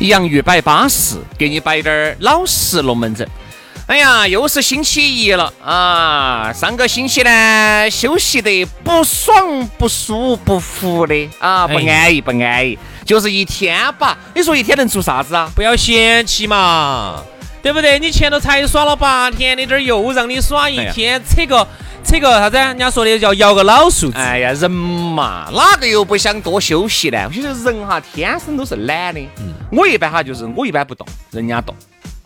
洋芋摆巴适，给你摆点儿老实龙门阵。哎呀，又是星期一了啊！上个星期呢，休息得不爽、不舒、不服的啊，不安逸、不安逸，就是一天吧。你说一天能做啥子啊？不要嫌弃嘛，对不对？你前头才耍了八天你，这儿又让你耍一天，扯个。扯个啥子？人家说的叫摇个老数字。哎呀，人嘛，哪个又不想多休息呢？我觉得人哈，天生都是懒的。嗯。我一般哈就是我一般不动，人家动。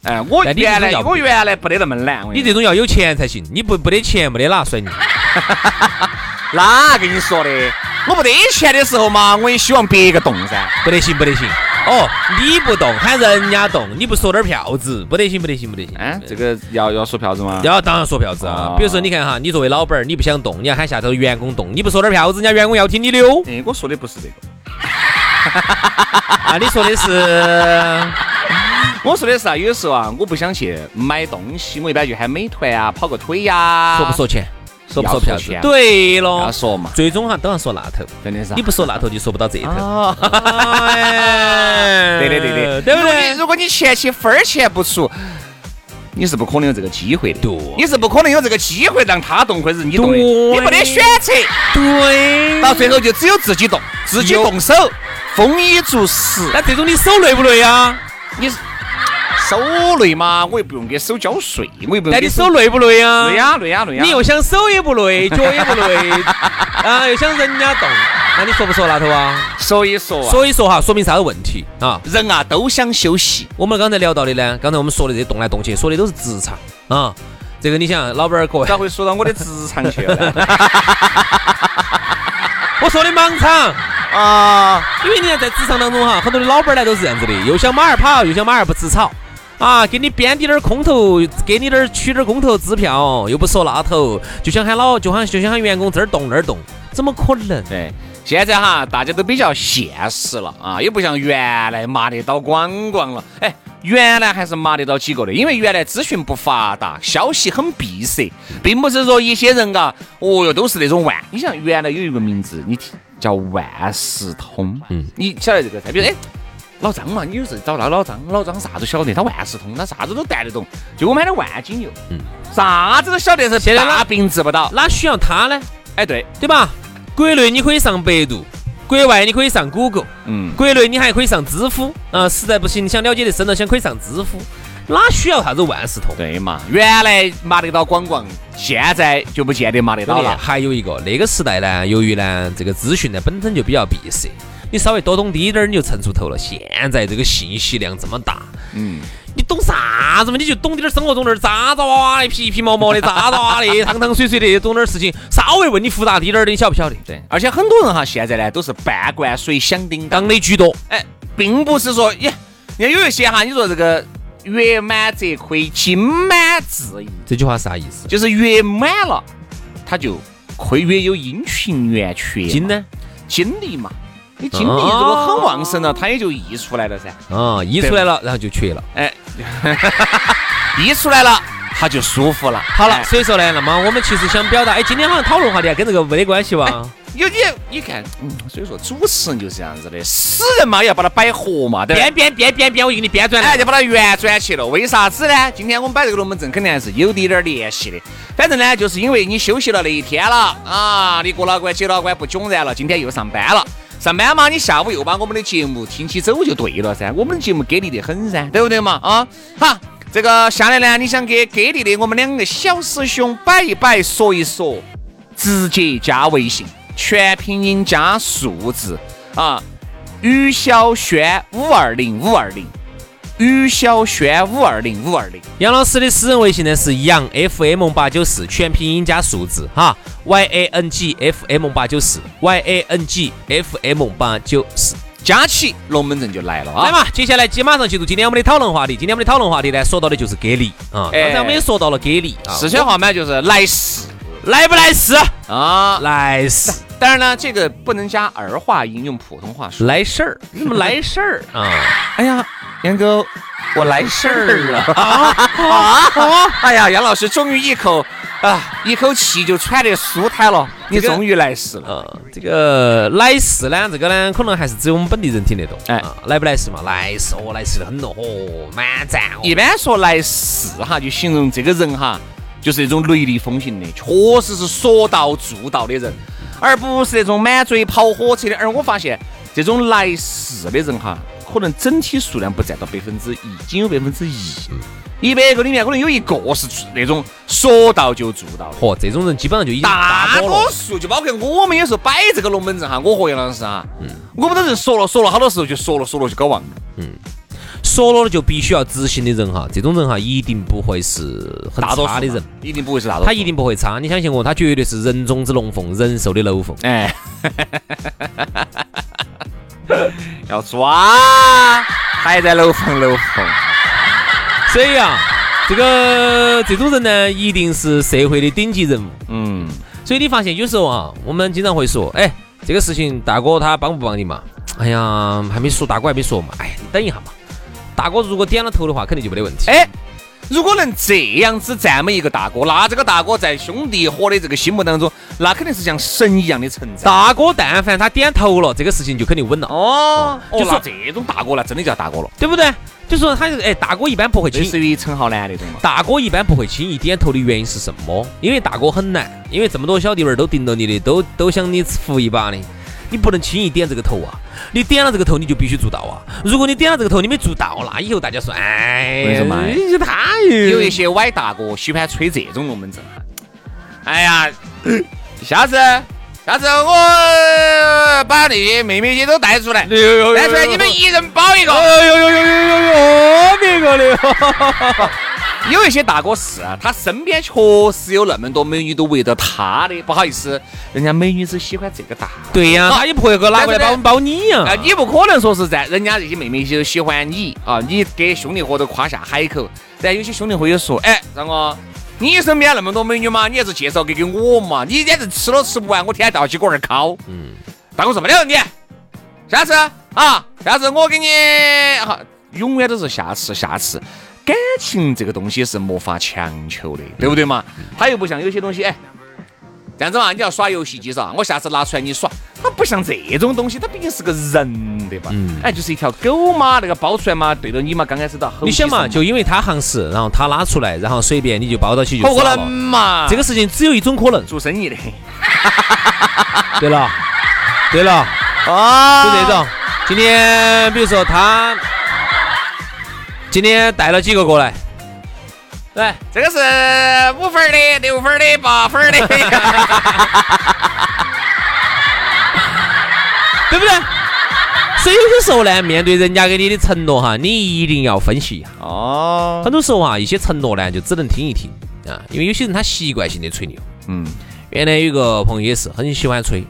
哎，我原来我原来不得那么懒。你这种要有钱才行，你不不得钱没得哪甩你。哪 跟你说的？我不得钱的时候嘛，我也希望别个动噻。不得行，不得行。哦，你不动喊人家动，你不说点票子，不得行，不得行，不得行。哎，这个要要说票子吗？要，当然说票子啊。比如说，你看哈，你作为老板儿，你不想动，你要喊下头员工动，你不说点票子，人家员工要听你的哦。哎，我说的不是这个。啊，你说的是？我说的是啊，有时候啊，我不想去买东西，我一般就喊美团啊，跑个腿呀。说不说钱？说不说票子？对了，要说嘛。最终哈都要说那头，真的是。你不说那头就说不到这头。对的对的，对不对？如果你前期分儿钱不出，你是不可能有这个机会的。对。你是不可能有这个机会让他动或者是你动的。你没得选择。对。到最后就只有自己动，自己动手，丰衣足食。那这种你手累不累啊？你。手累嘛，我又不用给手交税，我又不用。那你手累不累啊？累呀，累呀，累呀。你又想手也不累，脚也不累啊，又想人家动，那你说不说那头啊？说一说，所以说哈，说明啥子问题啊？人啊都想休息。我们刚才聊到的呢，刚才我们说的这动来动去，说的都是职场啊。这个你想，老板儿各位咋会说到我的职场去了？我说的盲场啊，因为你看在职场当中哈，很多的老板儿呢都是这样子的，又想马儿跑，又想马儿不吃草。啊，给你编点儿空头，给你点儿取点儿空头支票，又不说那头，就想喊老，就喊就想喊员工这儿动那儿动，怎么可能？对，现在哈，大家都比较现实了啊，也不像原来麻得到光光了。哎，原来还是麻得到几个的，因为原来资讯不发达，消息很闭塞，并不是说一些人嘎，哦哟，都是那种万。你想原来有一个名字，你听叫万事通，嗯，你晓得这个噻？比如哎。老张嘛，你有事找那老张，老张啥都晓得，他万事通，他啥子都带得懂。就我买的万金油，嗯，啥子都晓得是，现在大病治不到，哪需要他呢？哎，对，对吧？国内你可以上百度，国外你可以上谷歌，嗯，国内你还可以上知乎，啊，实在不行，想了解的深了，想可以上知乎，哪需要啥子万事通？对嘛？原来麻得到广广，现在就不见得麻得到了。还有一个，那个时代呢，由于呢这个资讯呢本身就比较闭塞。你稍微多懂滴点儿，你就蹭出头了。现在这个信息量这么大，嗯，你懂啥子嘛？你就懂点儿生活中那儿渣渣哇哇的、皮皮毛毛的、渣渣哇的、汤汤水水的，懂点儿事情。稍微问你复杂滴点儿的，你晓不晓得？对。而且很多人哈，现在呢都是半罐水响叮当的居多。哎，并不是说，耶，你看有一些哈，你说这个月满则亏，金满自溢。这句话啥意思？就是月满了，他就亏，月有阴晴圆缺。金呢？精力嘛。你精力如果很旺盛了，它也就溢出来了噻。啊，溢出来了，然后就缺了。哎，溢出来了，它就舒服了。好了，所以说呢，那么我们其实想表达，哎，今天好像讨论话题跟这个没得关系吧？有你你看，嗯，所以说主持人就是这样子的，死人嘛也要把它摆活嘛，对吧？编编编编编，我给你编转哎，来。就把它圆转去了。为啥子呢？今天我们摆这个龙门阵肯定还是有滴点儿联系的。反正呢，就是因为你休息了那一天了啊，你过老关、接老关不囧然了，今天又上班了。上班嘛，你下午又把我们的节目听起走就对了噻。我们的节目给力的很噻，对不对嘛？啊，好，这个下来呢，你想给给力的我们两个小师兄摆一摆、说一说，直接加微信，全拼音加数字啊，于小轩五二零五二零。于小轩五二零五二零，杨老师的私人微信呢是杨 FM 八九四，全拼音加数字哈，Y A N G F M 八九四，Y A N G F M 八九四。加起龙门阵就来了啊！来嘛，接下来接马上进入今天我们的讨论话题。今天我们的讨论话题呢，说到的就是给力啊。哎刚才我们也说到了给力啊，四川话嘛就是来事来不来事？啊。来事，当然呢，这个不能加儿化音，用普通话说。来事儿，什么来事儿 啊？哎呀，杨哥，我来事儿了啊！哎呀，杨老师终于一口啊，一口气就喘得舒坦了。你终于来事了。呃，这个来事呢，这个呢，可能还是只有我们本地人听得懂。哎啊，来不来事嘛？来事哦，来事的很咯，哦，满赞哦。一般说来事哈，就形容这个人哈，就是那种雷厉风行的，确实是说到做到的人，而不是那种满嘴跑火车的。而我发现这种来事的人哈，可能整体数量不占到百分之一，仅有百分之一。一百个里面可能有一个是那种说到就做到的。嚯，这种人基本上就已经大。多数就包括我们有时候摆这个龙门阵哈，我和杨老师哈，我们都是说了说了，好多时候就说了说了就搞忘了。嗯说了就必须要执行的人哈，这种人哈，一定不会是很差的人，一定不会是大多数，他一定不会差。你相信我，他绝对是人中之龙凤，人兽的龙凤。哎，要抓，还在楼缝楼缝。所以啊，这个这种人呢，一定是社会的顶级人物。嗯，所以你发现有时候啊，我们经常会说，哎，这个事情大哥他帮不帮你嘛？哎呀，还没说，大哥还没说嘛。哎呀，你等一下嘛。大哥如果点了头的话，肯定就没得问题。哎，如果能这样子赞美一个大哥，那这个大哥在兄弟伙的这个心目当中，那肯定是像神一样的存在。大哥但凡他点头了，这个事情就肯定稳了，哦，哦，就说那这种大哥那真的叫大哥了，对不对？就说他哎，大哥一般不会轻类似于陈浩南那种嘛。大哥一般不会轻易点头的原因是什么？因为大哥很难，因为这么多小弟们儿都盯着你的，都都想你扶一把的，你不能轻易点这个头啊！你点了这个头，你就必须做到啊！如果你点了这个头，你没做到，那以后大家说，哎，为什么你太有一些歪大哥喜欢吹这种龙门阵。哎呀，下次下次我把那些妹妹些都带出来，带出来你们一人包一个。哎呦呦呦呦呦呦，别个的，有一些大哥是啊，他身边确实有那么多美女都围着他的，不好意思，人家美女只喜欢这个大。对呀，他也不会个拿过来包包你呀啊，，你不可能说是在人家这些妹妹些都喜欢你啊，你给兄弟伙都夸下海口。但有些兄弟伙也说，哎，让我你身边那么多美女嘛，你还是介绍给给我嘛，你简直吃都吃不完，我天天到起锅儿烤。嗯，大哥说没得问题，下次啊，下次我给你好，永远都是下次下次。感情这个东西是没法强求的，对不对嘛？它又不像有些东西，哎，这样子嘛，你要耍游戏机噻，我下次拿出来你耍，它不像这种东西，它毕竟是个人，对吧？哎，就是一条狗嘛，那个包出来嘛，对着你嘛，刚开始到吼你想嘛，就因为他行实，然后他拉出来，然后随便你就包到起就不可能。嘛，这个事情只有一种可能，做生意的对了，对了。啊就这种。今天比如说他今天带了几个过来，来，这个是五分儿的、六分儿的、八分儿的，对不对？所以有些时候呢，面对人家给你的承诺哈，你一定要分析一下。哦，很多时候啊，一些承诺呢，就只能听一听啊，因为有些人他习惯性的吹牛。嗯，原来有个朋友也是很喜欢吹，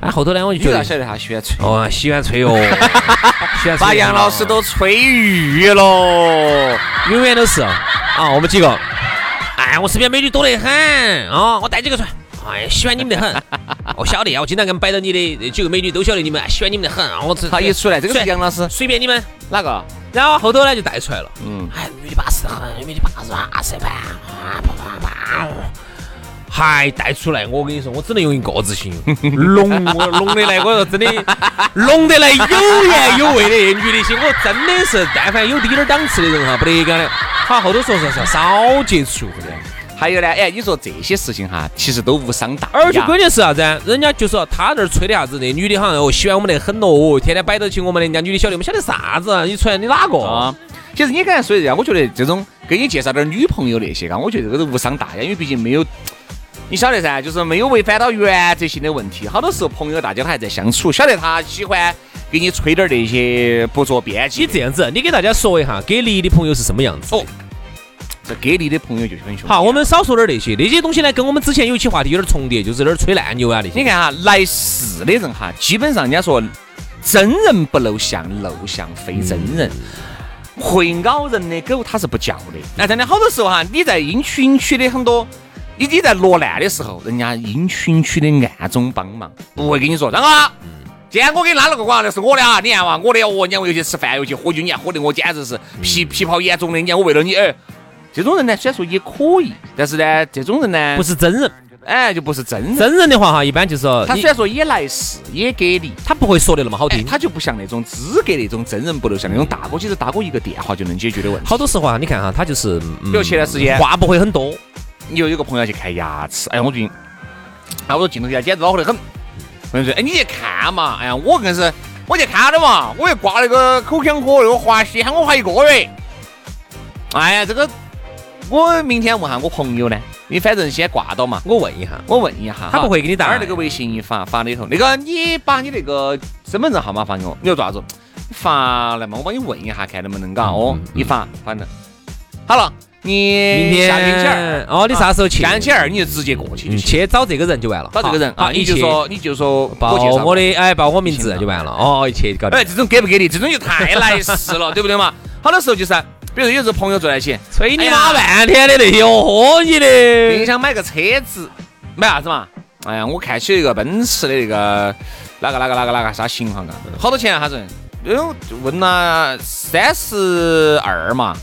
哎，后头呢我就觉得，晓得他喜欢吹？哦，喜欢吹哦，喜 欢把杨老师都吹郁了。永远都是啊，我们几个，哎，我身边美女多得很。啊，我带几个出来，哎，喜欢你们得很，我晓得啊，我经常跟摆到你的这几个美女都晓得你们喜欢你们得很，我这他一出来，这个是杨老师随便你们，哪个？然后后头呢就带出来了，嗯，哎，美女巴适得很，美女巴适巴适吧，啊？啪啪啪，还带出来，我跟你说，我只能用一个字形容，浓，我浓的来，我说真的，浓得来有颜有味的女的些，我真的是，但凡有滴点儿档次的人哈，不得干的。好，后头说说是少接触的。还有呢，哎，你说这些事情哈，其实都无伤大雅。而且关键是啥子？人家就说他这儿吹的啥子？那女的好像哦喜欢我们得很哦，天天摆到起我们的，人家女的晓得，我们晓得啥子？你传你哪个？啊？其实你刚才说的这样，我觉得这种给你介绍点女朋友那些，嘎，我觉得这个都无伤大雅，因为毕竟没有，你晓得噻，就是没有违反到原则性的问题。好多时候朋友大家都还在相处，晓得他喜欢给你吹点那些不着边际。你这样子，你给大家说一下，给力的朋友是什么样子？哦。这给力的朋友就很凶。好，我们少说点那些，那些东西呢，跟我们之前有一期话题有点重叠，就是那儿吹烂牛啊那些。你看哈，来事的人哈，基本上人家说真人不露相，露相非真人。会咬人的狗它是不叫的。那真的好多时候哈，你在因群区的很多，你你在落难的时候，人家阴群区的暗中帮忙，不会跟你说张哥，今天我给你拉了个广那是我的啊，你看嘛，我的哦，你看我又去吃饭又去喝酒，你看喝的我简直是皮皮泡眼肿的，你看我为了你哎。这种人呢，虽然说也可以，但是呢，这种人呢不是真人，哎，就不是真人。真人的话哈，一般就是说他虽然说也来事，也给力，他不会说的那么好听，他就不像那种资格那种真人不露相那种大哥，其实大哥一个电话就能解决的问题。好多时候啊，你看哈，他就是比如前段时间话不会很多。你又有个朋友去看牙齿，哎呀，我最近，哎，我说镜头下简直恼火得很。我跟你说，哎，你去看嘛，哎呀，我更是，我去看的嘛，我又挂那个口腔科那个华西，喊我花一个月。哎呀，这个。我明天问下我朋友呢，你反正先挂到嘛。我问一下，我问一下，他不会给你打。那个微信一发发里头，那个你把你那个身份证号码发给我。你要做啥子？发来嘛，我帮你问一下，看能不能搞。哦，一发，反正好了。你下星期二哦，你啥时候去？下星期二你就直接过去，去找这个人就完了。找这个人啊，你就说你就说报我的哎，报我名字就完了。哦，一切搞定。哎，这种给不给力？这种就太来事了，对不对嘛？好多时候就是。比如有时候朋友坐在一起，催你妈半天的那些，喝你的。你想买个车子，买啥子嘛？哎呀，我看起一个奔驰的那个哪个哪个哪个哪个啥型号啊，好多钱啊？他说，就问了三十二嘛，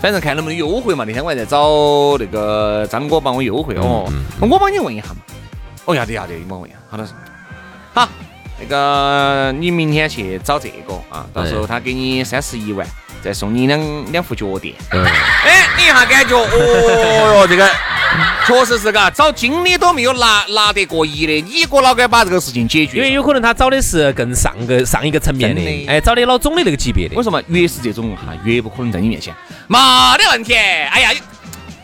反正看能不能优惠嘛。那天我还在找那个张哥帮我优惠哦，我帮你问一下嘛。哦，要得要得，你帮我问一下。好的，好，那个你明天去找这个啊，到时候他给你三十一万。再送你两两副脚垫。哎，你一下感觉，哦哟，这个确实是嘎，找经理都没有拿拿得过亿的，你哥老该把这个事情解决。因为有可能他找的是更上个上一个层面的，哎，找的老总的那个级别的。为什么越是这种哈，越不可能在你面前？没得问题。哎呀，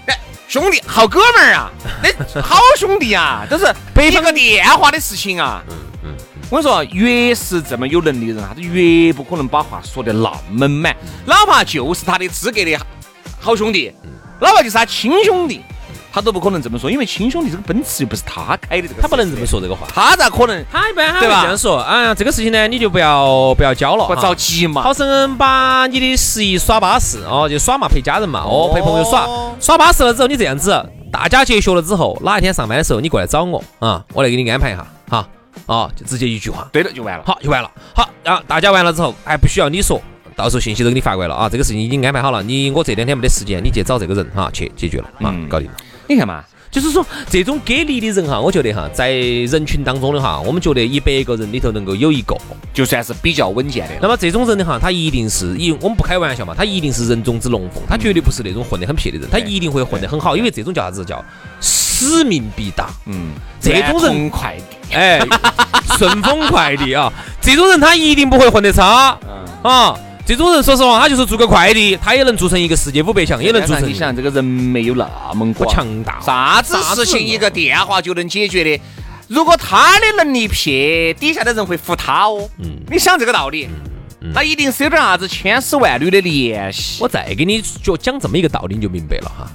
哎，兄弟，好哥们儿啊，那好兄弟啊，都是一个电话的事情啊。我跟你说，越是这么有能力的人，他越不可能把话说得那么满。哪怕就是他的资格的好兄弟，哪怕就是他亲兄弟，他都不可能这么说，因为亲兄弟这个奔驰又不是他开的，这个他不能这么说这个话。他咋可能？他一般对吧？这样说，哎呀，这个事情呢，你就不要不要交了，不着急嘛。好生把你的十一耍巴适哦，就耍嘛，陪家人嘛，哦，陪朋友耍，耍巴适了之后，你这样子，大家结学了之后，哪一天上班的时候，你过来找我啊，我来给你安排一下，哈。啊，就直接一句话，对了，就完了，好，就完了，好，然后大家完了之后，还不需要你说，到时候信息都给你发过来了啊，这个事情已经安排好了，你我这两天没得时间，你去找这个人哈，去解决了，啊，搞定了。你看嘛，就是说这种给力的人哈，我觉得哈，在人群当中的哈，我们觉得一百个人里头能够有一个，就算是比较稳健的。那么这种人的哈，他一定是以我们不开玩笑嘛，他一定是人中之龙凤，他绝对不是那种混得很撇的人，他一定会混得很好，因为这种叫啥子叫使命必达。嗯，这种人快递。哎，顺丰快递啊，这种人他一定不会混得差。啊，这种人说实话，他就是做个快递，他也能做成一个世界五百强，也能做成。你想，这个人没有那么不强大，啥子事情一个电话就能解决的。如果他的能力撇，底下的人会服他哦。嗯，你想这个道理，那一定是有点啥子千丝万缕的联系。我再给你就讲这么一个道理，你就明白了哈。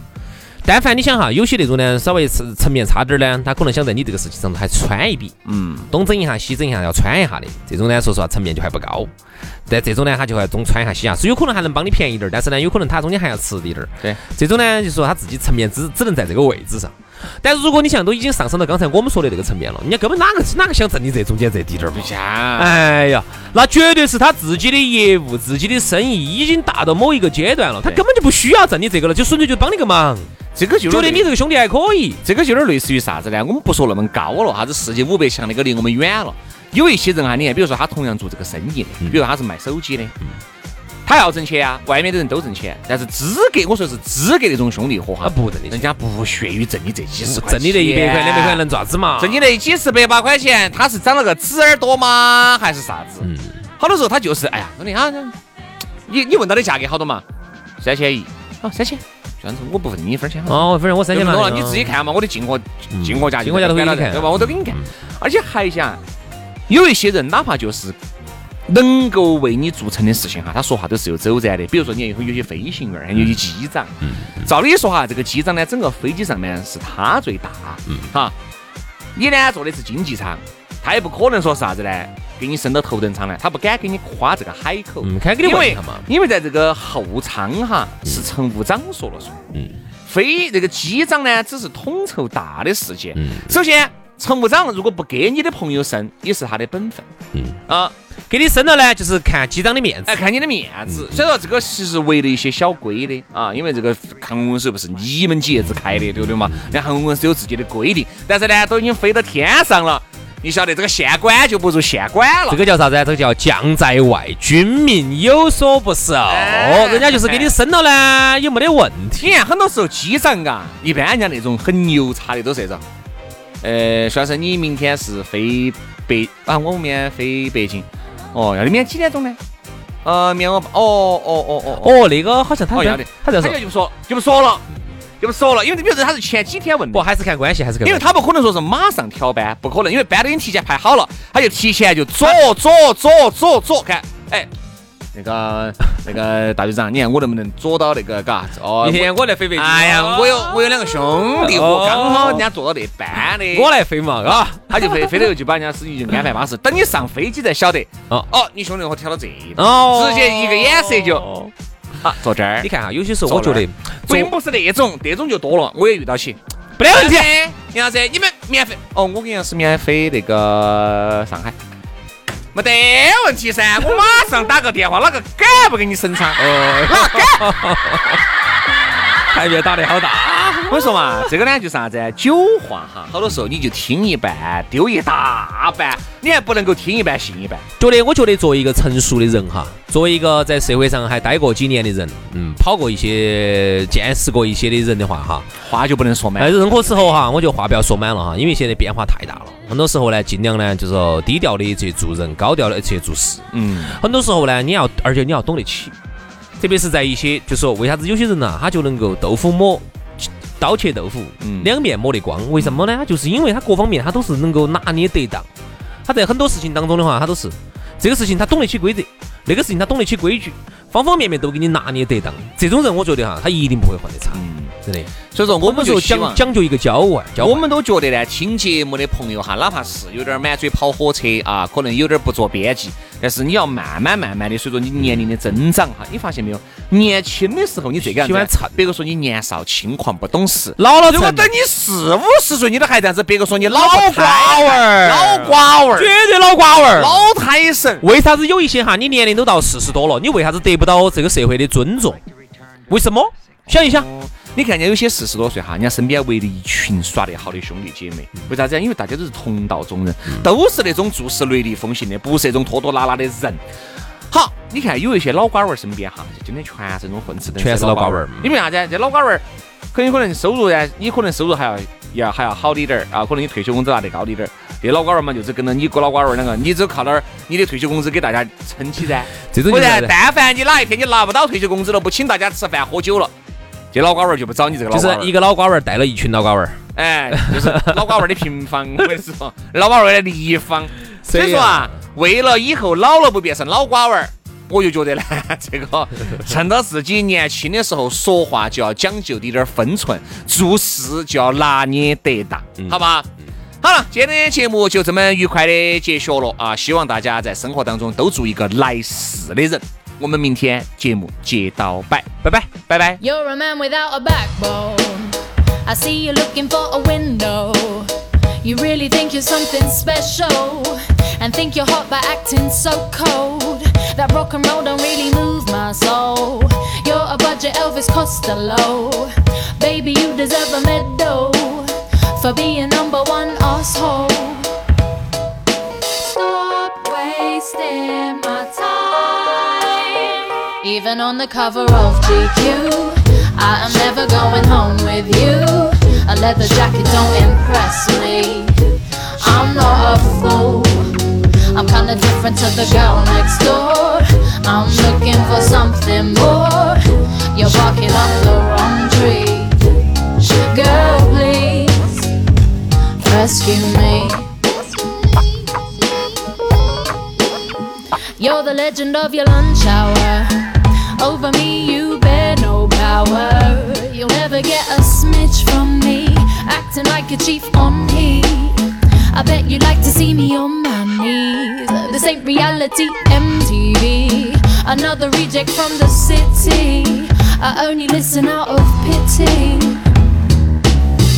但凡你想哈，有些那种呢，稍微层层面差点儿呢，他可能想在你这个事情上头还穿一笔，嗯，东整一下西整一下要穿一下的，这种呢，说实话层面就还不高。但这种呢，他就会东穿一下西下，是有可能还能帮你便宜点儿，但是呢，有可能他中间还要吃一点儿。对，这种呢，就是说他自己层面只只能在这个位置上。但是如果你像都已经上升到刚才我们说的这个层面了，人家根本哪个哪个想挣你这中间这滴点儿嘛？像，哎呀，那绝对是他自己的业务、自己的生意已经达到某一个阶段了，他根本就不需要挣你这个了，就纯粹就帮你个忙，这个就觉得你这个兄弟还可以。这个就有点类似于啥子呢？我们不说那么高了，啥子世界五百强那个离我们远了。有一些人啊，你看，比如说他同样做这个生意的，比如他是卖手机的，他要挣钱啊，外面的人都挣钱，但是资格，我说是资格那种兄弟伙哈，不挣的，人家不屑于挣你这几十块，挣你那一百块、两百块能咋子嘛？挣你那几十百把块钱，他是长了个纸耳朵吗？还是啥子？嗯，好多时候他就是，哎呀，兄弟啊，你你问到的价格好多嘛？三千一，好三千，我不分你一分钱哦，反正我三千多了，你自己看嘛，我的进货进货价，进货价都给你看，对吧？我都给你看，而且还想。有一些人，哪怕就是能够为你做成的事情哈，他说话都是有走展的。比如说，你看有些飞行员，还有些机长。照理说哈，这个机长呢，整个飞机上面是他最大。嗯。哈，你呢坐的是经济舱，他也不可能说啥子呢，给你升到头等舱来，他不敢给你夸这个海口。嗯，看给你问他嘛。因为在这个后舱哈，是乘务长说了算。嗯。飞这个机长呢，只是统筹大的事件。嗯。首先。乘务长如果不给你的朋友升，也是他的本分。嗯啊，给你升了呢，就是看机长的面子，哎，看你的面子。所以说这个其实违了一些小规的啊，因为这个航空公司不是你们几爷子开的，对不对嘛？那航空公司有自己的规定，但是呢，都已经飞到天上了，你晓得这个县官就不如县管了。这个叫啥子？这个叫将在外，军民有所不受。人家就是给你升了呢，也没得问题。你看很多时候机长啊，一般人家那种很牛叉的都是这种。呃，徐老师，你明天是飞北啊？我们明天飞北京。哦，要你明天几点钟呢？呃，明天我哦哦哦哦哦，那个好像他要的，他这说就不说就不说了，就不说了，因为比如说他是前几天问的，不还是看关系，还是看，因为他不可能说是马上调班，不可能，因为班都已经提前排好了，他就提前就左左左左左看，哎。那个那个大队长，你看我能不能坐到那个嘎？哦，明天我来飞北京。哎呀，我有我有两个兄弟伙，刚好人家坐到那班的。我来飞嘛，嘎，他就飞飞了，就把人家司机就安排巴适。等你上飞机才晓得。哦哦，你兄弟伙调到这，哦，直接一个眼色就，好 坐这儿。你看哈，有些时候我觉得，并不是那种，那种就多了，我也遇到起。没得问题。杨老师，你们免费？哦，我跟杨老师免费那个上海。没得问题噻，我马上打个电话，哪个敢不给你审查？哦，哪个敢？台面打得好大。我说嘛，这个呢就是啥子？酒话哈，好多时候你就听一半，丢一大半，你还不能够听一半信一半。觉得我觉得作为一个成熟的人哈，作为一个在社会上还待过几年的人，嗯，跑过一些、见识过一些的人的话哈，话就不能说满。任何时候哈，我觉得话不要说满了哈，因为现在变化太大了。很多时候呢，尽量呢就是说低调的去做人，高调的去做事。嗯，很多时候呢，你要而且你要懂得起，特别是在一些就是说为啥子有些人呢，他就能够豆腐磨。刀切豆腐，两面抹得光，为什么呢？就是因为他各方面他都是能够拿捏得当，他在很多事情当中的话，他都是这个事情他懂得起规则，那个事情他懂得起规矩，方方面面都给你拿捏得当。这种人，我觉得哈，他一定不会混得差。真的，所以说我们就讲讲究一个交换。我们都觉得呢，听节目的朋友哈，哪怕是有点满嘴跑火车啊，可能有点不着边际，但是你要慢慢慢慢的，随着你年龄的增长哈，你发现没有？年轻的时候你这个样子，喜欢蹭。别个说你年少轻狂不懂事，老了如果等你四五十岁，你都还这样子，别个说你老瓜娃儿，老瓜娃儿，绝对老瓜娃儿，老太神。为啥子有一些哈，你年龄都到四十多了，你为啥子得不到这个社会的尊重？为什么？想一想。你看人家有些四十多岁哈，人家身边围了一群耍得好的兄弟姐妹，为啥子？因为大家都是同道中人，都是那种做事雷厉风行的，不是那种拖拖拉拉的人。好，你看有一些老瓜娃儿身边哈，就今天全是那种混吃等全是老瓜娃儿。因为啥子？这老瓜娃儿很有可能收入呢，你可能收入还要要还要好一点儿啊，可能你退休工资拿得高一点儿。这老瓜娃儿嘛，就是跟着你哥老瓜娃儿两个，你只靠点儿你的退休工资给大家撑起噻。不然，但凡你哪一天你拿不到退休工资了，不请大家吃饭喝酒了。这老瓜娃儿就不找你这个老就是一个老瓜娃儿带了一群老瓜娃儿，哎，就是老瓜娃儿的平方，我跟你说，老瓜娃儿的立方。所以说啊，为了以后老了不变成老瓜娃儿，我就觉得呢，这个趁到自己年轻的时候，说话就要讲究点点分寸，做事就要拿捏得当，好吧？好了，今天的节目就这么愉快的结束了啊！希望大家在生活当中都做一个来事的人。我们明天节目接到摆，拜拜，拜拜。You're a man without a backbone. I see you looking for a window. You really think you're something special and think you're hot by acting so cold. That rock and roll don't really move my soul. You're a budget Elvis Costello. Baby, you deserve a medal for being number one asshole. Stop wasting my time. Even on the cover of GQ, I am never going home with you. A leather jacket don't impress me. I'm not a fool. I'm kinda different to the girl next door. I'm looking for something more. Legend of your lunch hour. Over me, you bear no power. You'll never get a smidge from me. Acting like a chief on me. I bet you'd like to see me on my knees. This ain't reality MTV. Another reject from the city. I only listen out of pity.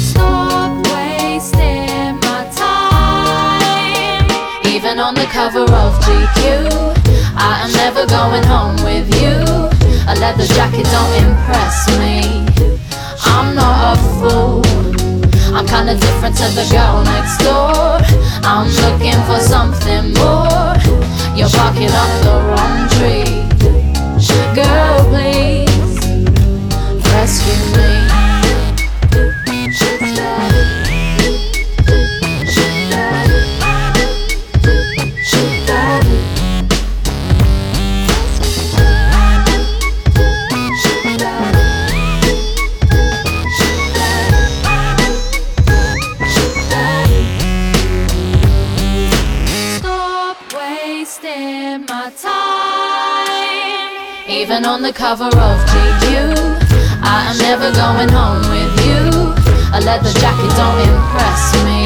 Stop wasting my time. Even on the cover of GQ, I am never going home with you. A leather jacket don't impress me. I'm not a fool. I'm kinda different to the girl next door. I'm looking for something more. You're barking up the wrong tree. Girl, please rescue me. Even on the cover of GQ, I am never going home with you. A leather jacket don't impress me.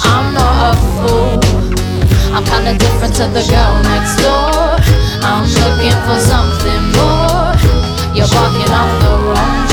I'm not a fool. I'm kinda different to the girl next door. I'm looking for something more. You're barking off the wrong